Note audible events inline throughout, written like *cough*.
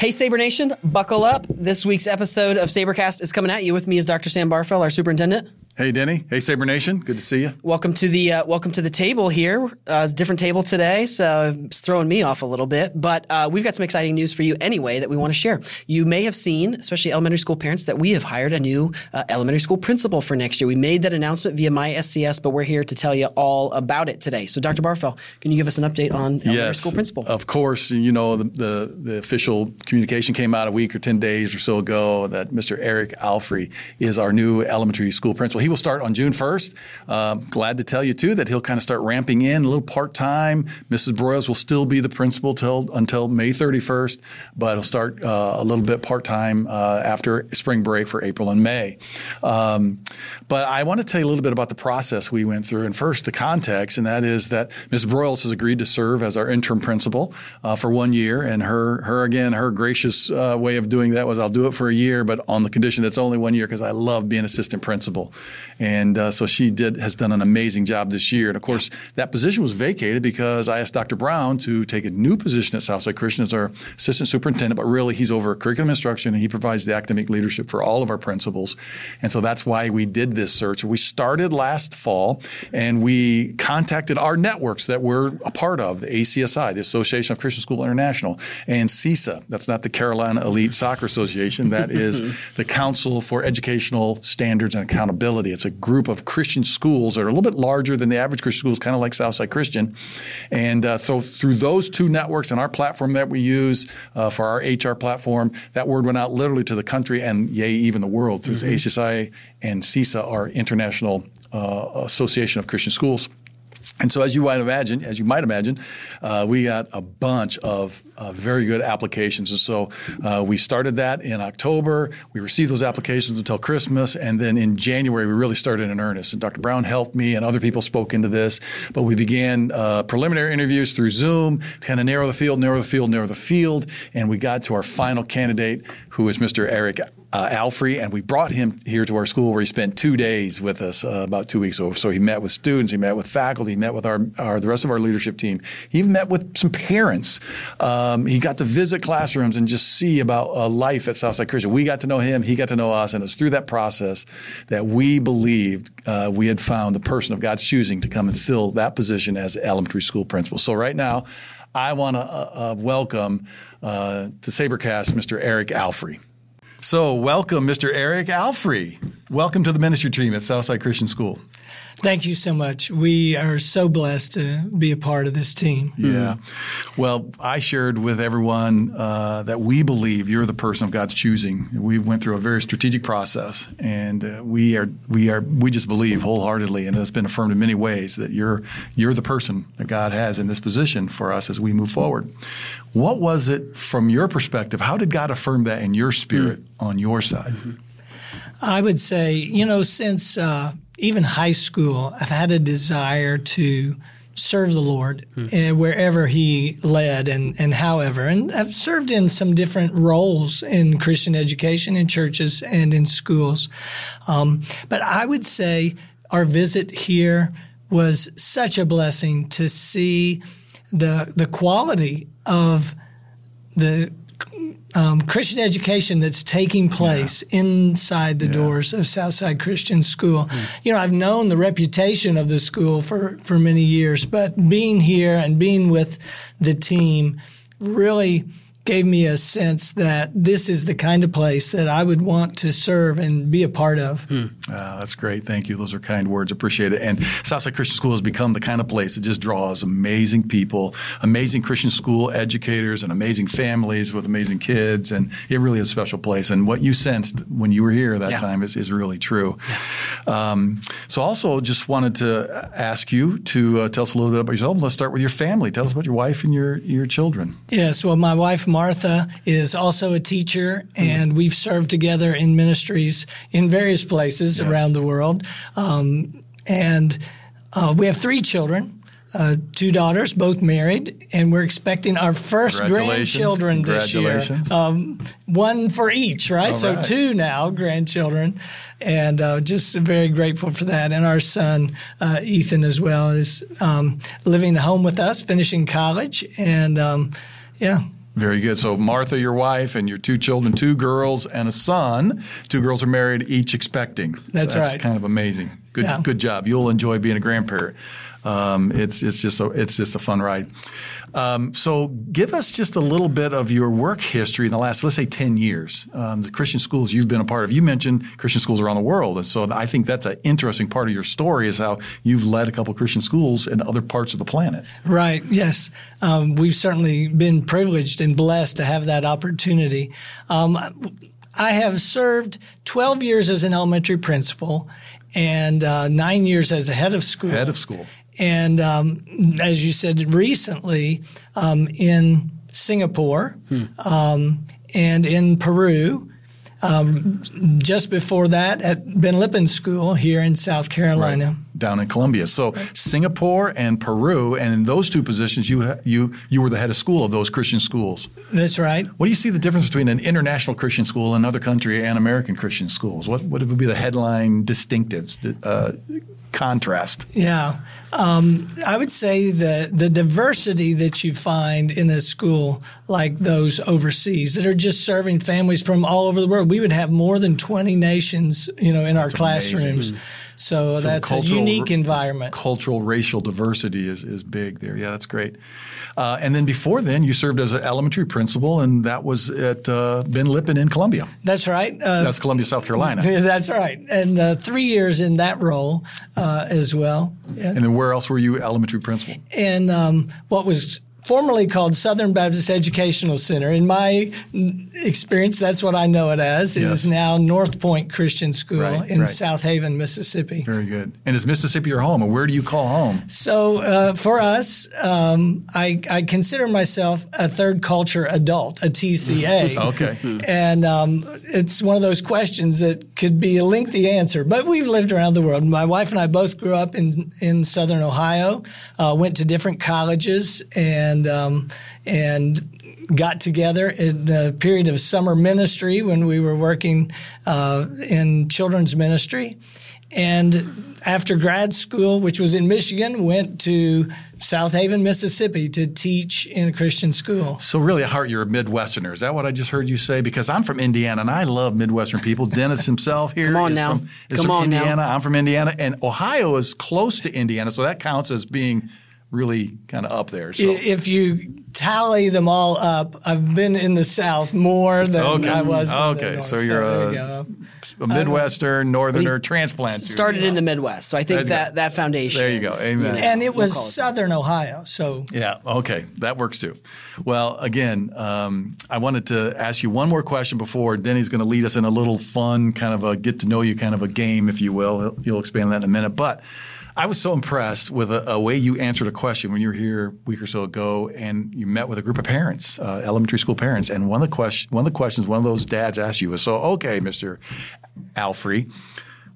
Hey, Sabre Nation, buckle up. This week's episode of Sabercast is coming at you. With me is Dr. Sam Barfell, our superintendent. Hey, Denny. Hey, Sabre Nation. Good to see you. Welcome to the uh, welcome to the table here. Uh, it's a different table today, so it's throwing me off a little bit. But uh, we've got some exciting news for you anyway that we want to share. You may have seen, especially elementary school parents, that we have hired a new uh, elementary school principal for next year. We made that announcement via MySCS, but we're here to tell you all about it today. So, Dr. Barfell, can you give us an update on elementary yes, school principal? Of course. You know, the, the, the official communication came out a week or 10 days or so ago that Mr. Eric Alfrey is our new elementary school principal. He will start on June 1st. Um, glad to tell you, too, that he'll kind of start ramping in a little part time. Mrs. Broyles will still be the principal till, until May 31st, but he'll start uh, a little bit part time uh, after spring break for April and May. Um, but I want to tell you a little bit about the process we went through. And first, the context, and that is that Ms. Broyles has agreed to serve as our interim principal uh, for one year. And her, her again, her gracious uh, way of doing that was I'll do it for a year, but on the condition that it's only one year because I love being assistant principal. And uh, so she did has done an amazing job this year. And of course, that position was vacated because I asked Dr. Brown to take a new position at Southside Christian as our assistant superintendent. But really, he's over curriculum instruction and he provides the academic leadership for all of our principals. And so that's why we did this search. We started last fall and we contacted our networks that we're a part of, the ACSI, the Association of Christian School International, and CESA. That's not the Carolina Elite Soccer Association. That is *laughs* the Council for Educational Standards and Accountability. It's a group of Christian schools that are a little bit larger than the average Christian schools, kind of like Southside Christian. And uh, so through those two networks and our platform that we use uh, for our HR platform, that word went out literally to the country and yay, even the world through mm-hmm. ACSI and CESA, our International uh, Association of Christian Schools. And so, as you might imagine, as you might imagine, uh, we got a bunch of uh, very good applications. And so, uh, we started that in October. We received those applications until Christmas, and then in January we really started in earnest. And Dr. Brown helped me, and other people spoke into this. But we began uh, preliminary interviews through Zoom, to kind of narrow the field, narrow the field, narrow the field, and we got to our final candidate, who is Mr. Eric uh, Alfrey, and we brought him here to our school where he spent two days with us uh, about two weeks ago. So he met with students, he met with faculty, he met with our, our the rest of our leadership team. He even met with some parents. Um, he got to visit classrooms and just see about uh, life at Southside Christian. We got to know him, he got to know us, and it was through that process that we believed uh, we had found the person of God's choosing to come and fill that position as elementary school principal. So right now, I want to uh, uh, welcome to Sabercast Mr. Eric Alfrey. So, welcome, Mr. Eric Alfrey. Welcome to the ministry team at Southside Christian School. Thank you so much. We are so blessed to be a part of this team. Yeah. Well, I shared with everyone uh, that we believe you're the person of God's choosing. We went through a very strategic process, and uh, we are we are we just believe wholeheartedly, and it's been affirmed in many ways that you're you're the person that God has in this position for us as we move forward. What was it from your perspective? How did God affirm that in your spirit mm-hmm. on your side? Mm-hmm. I would say, you know, since uh, even high school, I've had a desire to serve the Lord mm. wherever He led and, and however. And I've served in some different roles in Christian education in churches and in schools. Um, but I would say our visit here was such a blessing to see the the quality of the um, Christian education that's taking place yeah. inside the yeah. doors of Southside Christian School. Mm. You know, I've known the reputation of the school for, for many years, but being here and being with the team really – gave me a sense that this is the kind of place that I would want to serve and be a part of. Hmm. Uh, that's great. Thank you. Those are kind words. Appreciate it. And Southside Christian School has become the kind of place that just draws amazing people, amazing Christian school educators, and amazing families with amazing kids. And it really is a special place. And what you sensed when you were here that yeah. time is, is really true. Yeah. Um, so, also, just wanted to ask you to uh, tell us a little bit about yourself. Let's start with your family. Tell us about your wife and your, your children. Yes. Well, my wife, Martha is also a teacher, and we've served together in ministries in various places yes. around the world. Um, and uh, we have three children. Uh, two daughters, both married, and we're expecting our first grandchildren this year. Um, one for each, right? So two now grandchildren, and uh, just very grateful for that. And our son uh, Ethan as well is um, living at home with us, finishing college, and um, yeah, Very good. So Martha, your wife, and your two children, two girls and a son. Two girls are married, each expecting. That's, That's right. kind of amazing. Good, Yeah. good job. You'll enjoy being a grandparent. Um, it's it's just a it's just a fun ride. Um, so give us just a little bit of your work history in the last, let's say, ten years. Um, the Christian schools you've been a part of. You mentioned Christian schools around the world, and so I think that's an interesting part of your story is how you've led a couple of Christian schools in other parts of the planet. Right. Yes. Um, we've certainly been privileged and blessed to have that opportunity. Um, I have served 12 years as an elementary principal and uh, nine years as a head of school. Head of school. And um, as you said recently, um, in Singapore um, and in Peru. Um, just before that, at Ben Lippen School here in South Carolina. Down in Columbia. So Singapore and Peru, and in those two positions, you you you were the head of school of those Christian schools. That's right. What do you see the difference between an international Christian school, another country, and American Christian schools? What what would be the headline distinctives, uh, contrast? Yeah. Um, I would say the, the diversity that you find in a school like those overseas that are just serving families from all over the world. We would have more than 20 nations, you know, in our classrooms. So, So that's a unique environment. Cultural, racial diversity is, is big there. Yeah, that's great. Uh, and then before then, you served as an elementary principal, and that was at uh, Ben Lippen in Columbia. That's right. Uh, That's Columbia, South Carolina. *laughs* that's right. And uh, three years in that role uh, as well. Yeah. And then where else were you elementary principal? in um, what was formerly called Southern Baptist Educational Center. In my experience, that's what I know it as. It Yes. is now Northpoint Christian School Right, in right. Southaven, Mississippi. Very good. And is Mississippi your home, and where do you call home? So uh, for us, um, I, I consider myself a third culture adult, a TCA. *laughs* Okay. And um, it's one of those questions that could be a lengthy answer, but we've lived around the world. My wife and I both grew up in, in Southern Ohio, uh, went to different colleges, and um, and got together in the period of summer ministry when we were working uh, in children's ministry. And after grad school, which was in Michigan, went to Southaven, Mississippi to teach in a Christian school. So really, at heart, you're a Midwesterner. Is that what I just heard you say? Because I'm from Indiana, and I love Midwestern people. *laughs* Dennis himself here Come on is now. from, is Come from on now. Indiana. I'm from Indiana, and Ohio is close to Indiana, so that counts as being really kind of up there. So If you tally them all up, I've been in the South more than Okay. I was. in the Okay, North. so you're there a- you a Midwestern, Northerner transplant. Started in the Midwest, so I think that go. that foundation. There you go. Amen. and it was call it that. Southern Ohio. So Yeah. Okay. That works too. Well, again, um, I wanted to ask you one more question before Denny's going to lead us in a little fun kind of a get to know you kind of a game, if you will. You'll expand that in a minute. But I was so impressed with a, a way you answered a question when you were here a week or so ago, and you met with a group of parents, uh, elementary school parents, and one of the question, one of the questions one of those dads asked you was, "So, okay, Mister Alfrey,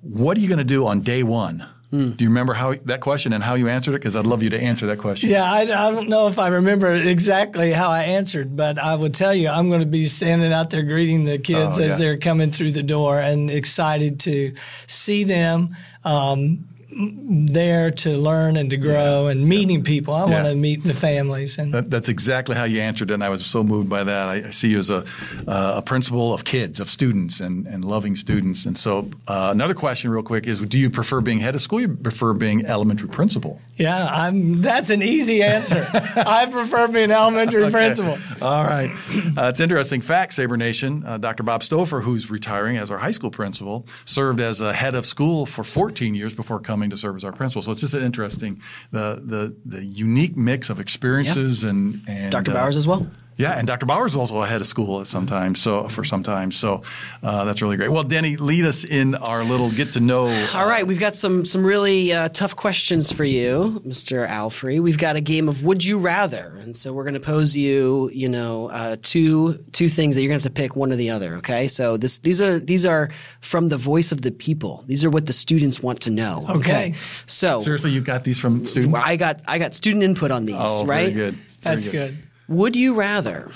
what are you going to do on day one?" Hmm. Do you remember how that question and how you answered it? Because I'd love you to answer that question. yeah, I, I don't know if I remember exactly how I answered, but I would tell you I'm going to be standing out there greeting the kids Oh, as yeah. they're coming through the door and excited to see them. Um, there to learn and to grow and meeting people. I want to meet the families and That, that's exactly how you answered it, and I was so moved by that. I, I see you as a, uh, a principal of kids, of students, and, and loving students. And so, uh, another question, real quick, is: Do you prefer being head of school? Or you prefer being elementary principal? Yeah, I'm. That's an easy answer. *laughs* I prefer being elementary principal. All right, uh, it's interesting fact, Saber Nation. Uh, Dr. Bob Stouffer, who's retiring as our high school principal, served as a head of school for 14 years before coming to serve as our principal. So it's just interesting the the the unique mix of experiences and and Dr. uh, Bowers as well. Yeah, and Dr. Bauer is also ahead of school at sometimes, so for some time. So uh, that's really great. Well, Denny, lead us in our little get to know. All right, we've got some some really uh, tough questions for you, Mr. Alfrey. We've got a game of Would You Rather, and so we're going to pose you, you know, uh, two two things that you're going to have to pick one or the other. Okay, so this these are these are from the voice of the people. These are what the students want to know. Okay. so Seriously, you've got these from students? I got I got student input on these. Oh, right? very good. Very That's good. Would you rather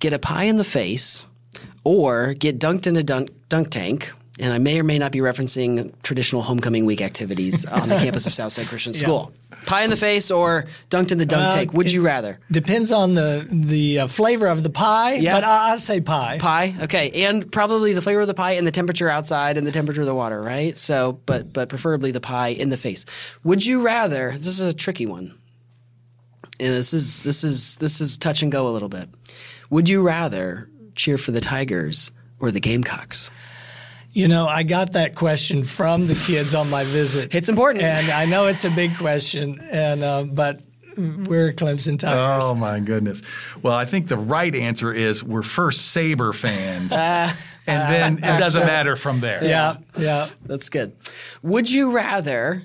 get a pie in the face or get dunked in a dunk, dunk tank? And I may or may not be referencing traditional homecoming week activities on the campus of Southside Christian *laughs* School. Pie in the face or dunked in the dunk Uh, tank? Would you rather? Depends on the the uh, flavor of the pie, Yeah. but I, I say pie. Pie, okay, and probably the flavor of the pie and the temperature outside and the temperature of the water, right? So, but but preferably the pie in the face. Would you rather? This is a tricky one. And this is this is this is touch and go a little bit. Would you rather cheer for the Tigers or the Gamecocks? You know, I got that question from the kids on my visit. It's important. and I know it's a big question, and uh, but we're Clemson Tigers. Oh my goodness. Well, I think the right answer is we're first Saber fans, *laughs* and then it doesn't matter from there. yeah, yeah. That's good. Would you rather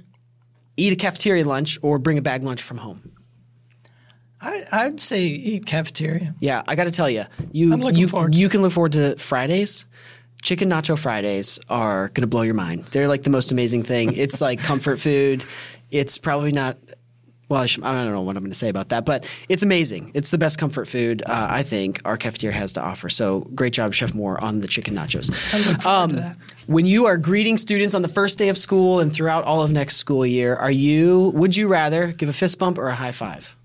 eat a cafeteria lunch or bring a bag lunch from home? I, I'd say eat cafeteria. Yeah, I got to tell you, you you, you can look forward to Fridays. Chicken nacho Fridays are going to blow your mind. They're like the most amazing thing. *laughs* It's like comfort food. It's probably not. Well, I, should, I don't know what I'm going to say about that, but it's amazing. It's the best comfort food uh, I think our cafeteria has to offer. So great job, Chef Moore, on the chicken nachos. I look forward to that. When you are greeting students on the first day of school and throughout all of next school year, are you? Would you rather give a fist bump or a high five?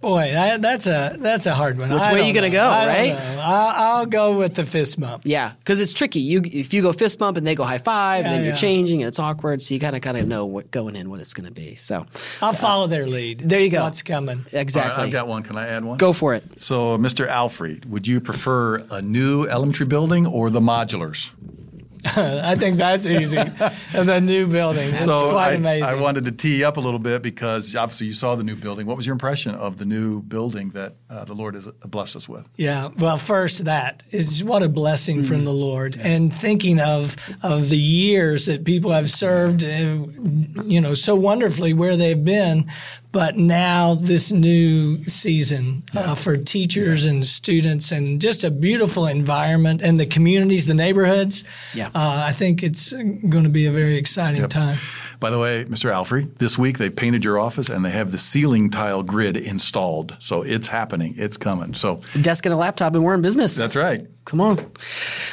Boy, that, that's a that's a hard one. Which I way don't you gonna know. go, I don't right? know. I'll, I'll go with the fist bump. Yeah, because it's tricky. You if you go fist bump and they go high five, Yeah, then you're yeah. changing and it's awkward. So you gotta kind of know what going in what it's going to be. So I'll follow their lead. there you go. What's coming? Exactly, right, I've got one. Can I add one? go for it. So, Mr. Alfred, would you prefer a new elementary building or the modulars? *laughs* I think that's easy. the new building. It's so quite I, amazing. I wanted to tee up a little bit because obviously you saw the new building. What was your impression of the new building that uh, the Lord has blessed us with? Yeah. Well, first that is what a blessing Mm-hmm. from the Lord, and thinking of of the years that people have served, uh, you know, so wonderfully where they've been, but now this new season uh, for teachers and students, and just a beautiful environment, and the communities, the neighborhoods. Yeah. Uh, I think it's going to be a very exciting time. By the way, Mr. Alfrey, this week they painted your office and they have the ceiling tile grid installed. So it's happening. It's coming. So Desk and a laptop, and we're in business. that's right. Come on.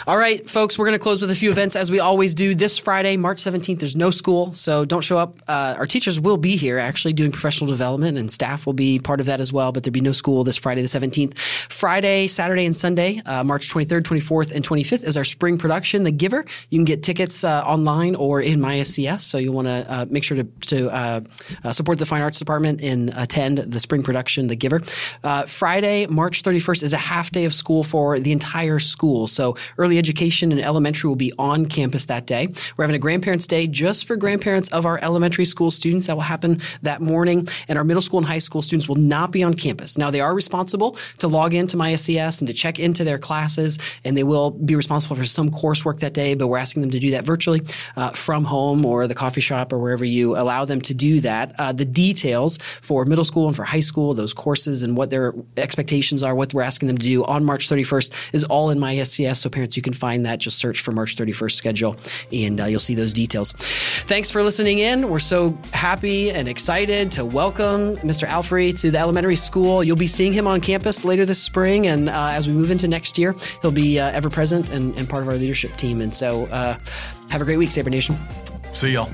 All right, folks, we're going to close with a few events as we always do. This Friday, March 17th, there's no school, so don't show up. Uh, our teachers will be here actually doing professional development, and staff will be part of that as well, but there'll be no school this Friday, the 17th. Friday, Saturday, and Sunday, uh, March 23rd, 24th, and 25th is our spring production, The Giver. You can get tickets uh, online or in MySCS, so you'll want to uh, make sure to, to uh, uh, support the Fine Arts Department and attend the spring production, The Giver. Friday, March 31st, is a half day of school for the entire school. So early education and elementary will be on campus that day. We're having a grandparents' day just for grandparents of our elementary school students. That will happen that morning. And our middle school and high school students will not be on campus. Now they are responsible to log into MySCS and to check into their classes, and they will be responsible for some coursework that day. But we're asking them to do that virtually uh, from home or the coffee shop or wherever you allow them to do that. Uh, the details for middle school and for high school, those courses and what their expectations are, what we're asking them to do on March 31st is all in MySCS. So parents, you can find that. Just search for March 31st schedule and uh, you'll see those details. Thanks for listening in. We're so happy and excited to welcome Mr. Alfrey to the elementary school. You'll be seeing him on campus later this spring. And uh, as we move into next year, he'll be uh, ever present and, and part of our leadership team. And so uh, have a great week, Sabre Nation. See y'all.